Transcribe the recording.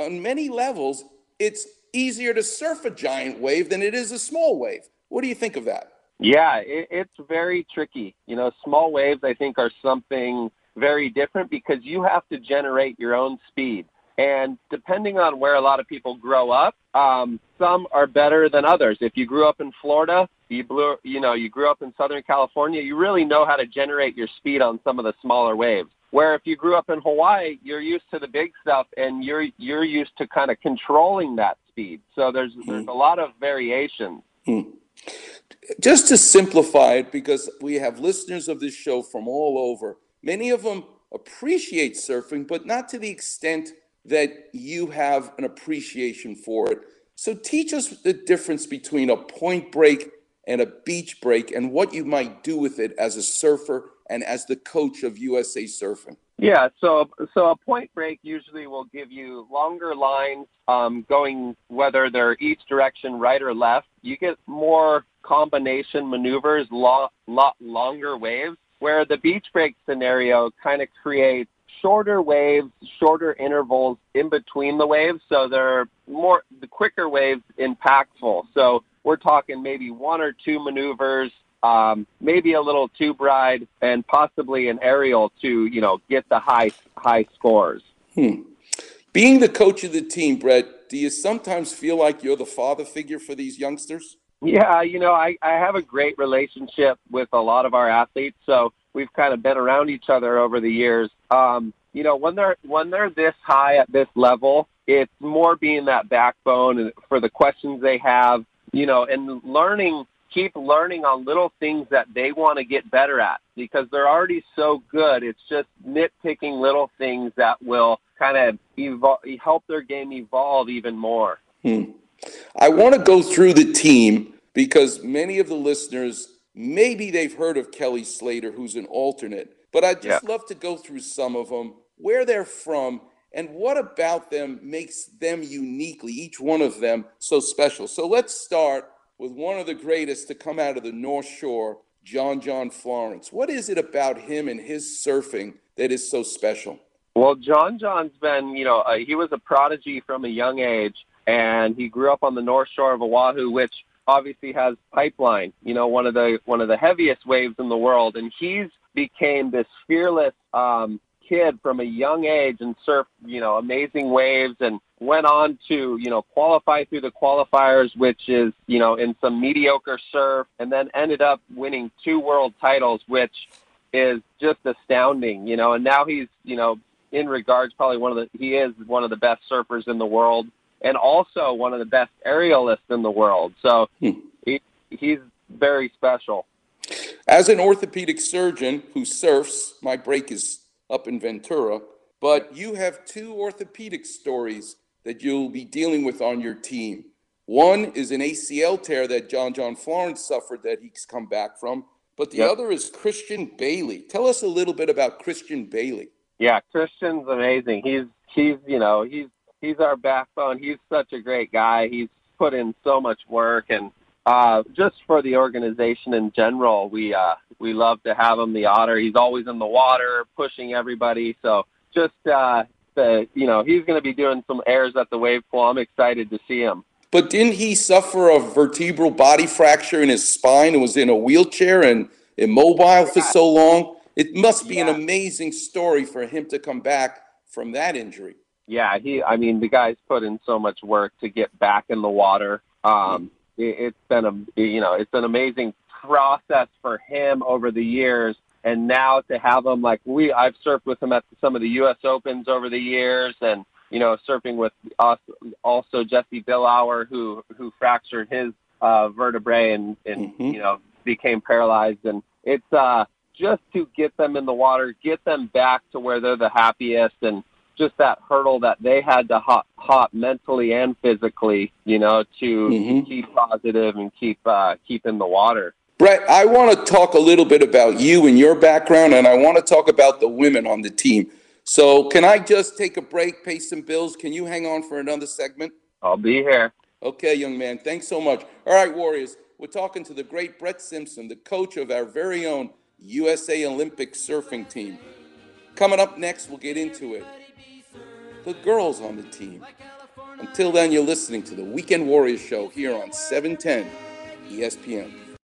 on many levels, it's easier to surf a giant wave than it is a small wave. What do you think of that? Yeah, it, it's very tricky. You know, small waves, I think, are something very different because you have to generate your own speed. And depending on where a lot of people grow up, um, some are better than others. If you grew up in Florida, you blew, you know, you grew up in Southern California, you really know how to generate your speed on some of the smaller waves. Where if you grew up in Hawaii, you're used to the big stuff and you're you're used to kind of controlling that speed. So there's hmm. there's a lot of variations. Hmm. Just to simplify it, because we have listeners of this show from all over, many of them appreciate surfing, but not to the extent that you have an appreciation for it. So teach us the difference between a point break and a beach break and what you might do with it as a surfer and as the coach of USA Surfing. Yeah, so so a point break usually will give you longer lines um, going whether they're each direction, right or left. You get more combination maneuvers, lot, lot longer waves. Where the beach break scenario kind of creates shorter waves, shorter intervals in between the waves, so they're more the quicker waves impactful. So we're talking maybe one or two maneuvers, um, maybe a little tube ride, and possibly an aerial to you know get the high high scores. Hmm. Being the coach of the team, Brett, do you sometimes feel like you're the father figure for these youngsters? Yeah, you know, I, I have a great relationship with a lot of our athletes, so we've kind of been around each other over the years. Um, you know, when they're when they're this high at this level, it's more being that backbone for the questions they have, you know, and learning keep learning on little things that they want to get better at because they're already so good. It's just nitpicking little things that will kind of evolve, help their game evolve even more. Hmm. I want to go through the team because many of the listeners maybe they've heard of Kelly Slater, who's an alternate, but I'd just yeah. love to go through some of them, where they're from, and what about them makes them uniquely, each one of them, so special. So let's start with one of the greatest to come out of the North Shore, John John Florence. What is it about him and his surfing that is so special? Well, John John's been, you know, uh, he was a prodigy from a young age, and he grew up on the North Shore of Oahu, which obviously has pipeline, you know, one of the one of the heaviest waves in the world, and he's became this fearless um, kid from a young age and surfed, you know, amazing waves and went on to, you know, qualify through the qualifiers, which is, you know, in some mediocre surf, and then ended up winning two world titles, which is just astounding, you know, and now he's, you know, in regards probably one of the he is one of the best surfers in the world and also one of the best aerialists in the world. So hmm. he, he's very special. As an orthopedic surgeon who surfs, my break is up in Ventura, but you have two orthopedic stories that you'll be dealing with on your team. One is an ACL tear that John John Florence suffered that he's come back from, but the yep. other is Christian Bailey. Tell us a little bit about Christian Bailey. Yeah, Christian's amazing. He's he's you know he's he's our backbone. He's such a great guy. He's put in so much work and uh, just for the organization in general, we uh, we love to have him. The otter, he's always in the water, pushing everybody. So just uh, the you know he's going to be doing some airs at the wave pool. I'm excited to see him. But didn't he suffer a vertebral body fracture in his spine and was in a wheelchair and immobile for so long? It must be yeah. an amazing story for him to come back from that injury yeah, he. I mean, the guy's put in so much work to get back in the water. Um, it, it's been a, you know, it's an amazing process for him over the years, and now to have him like we, I've surfed with him at some of the U.S. Opens over the years, and you know, surfing with us, also Jesse Billauer, who who fractured his uh, vertebrae and and mm-hmm. you know became paralyzed, and it's uh just to get them in the water, get them back to where they're the happiest, and just that hurdle that they had to hop, hop mentally and physically, you know, to mm-hmm. keep positive and keep uh, keep in the water. Brett, I want to talk a little bit about you and your background, and I want to talk about the women on the team. So, can I just take a break, pay some bills? Can you hang on for another segment? I'll be here. Okay, young man. Thanks so much. All right, Warriors. We're talking to the great Brett Simpson, the coach of our very own USA Olympic surfing team. Coming up next, we'll get into it. The girls on the team. Until then, you're listening to the Weekend Warriors Show here on 710 ESPN.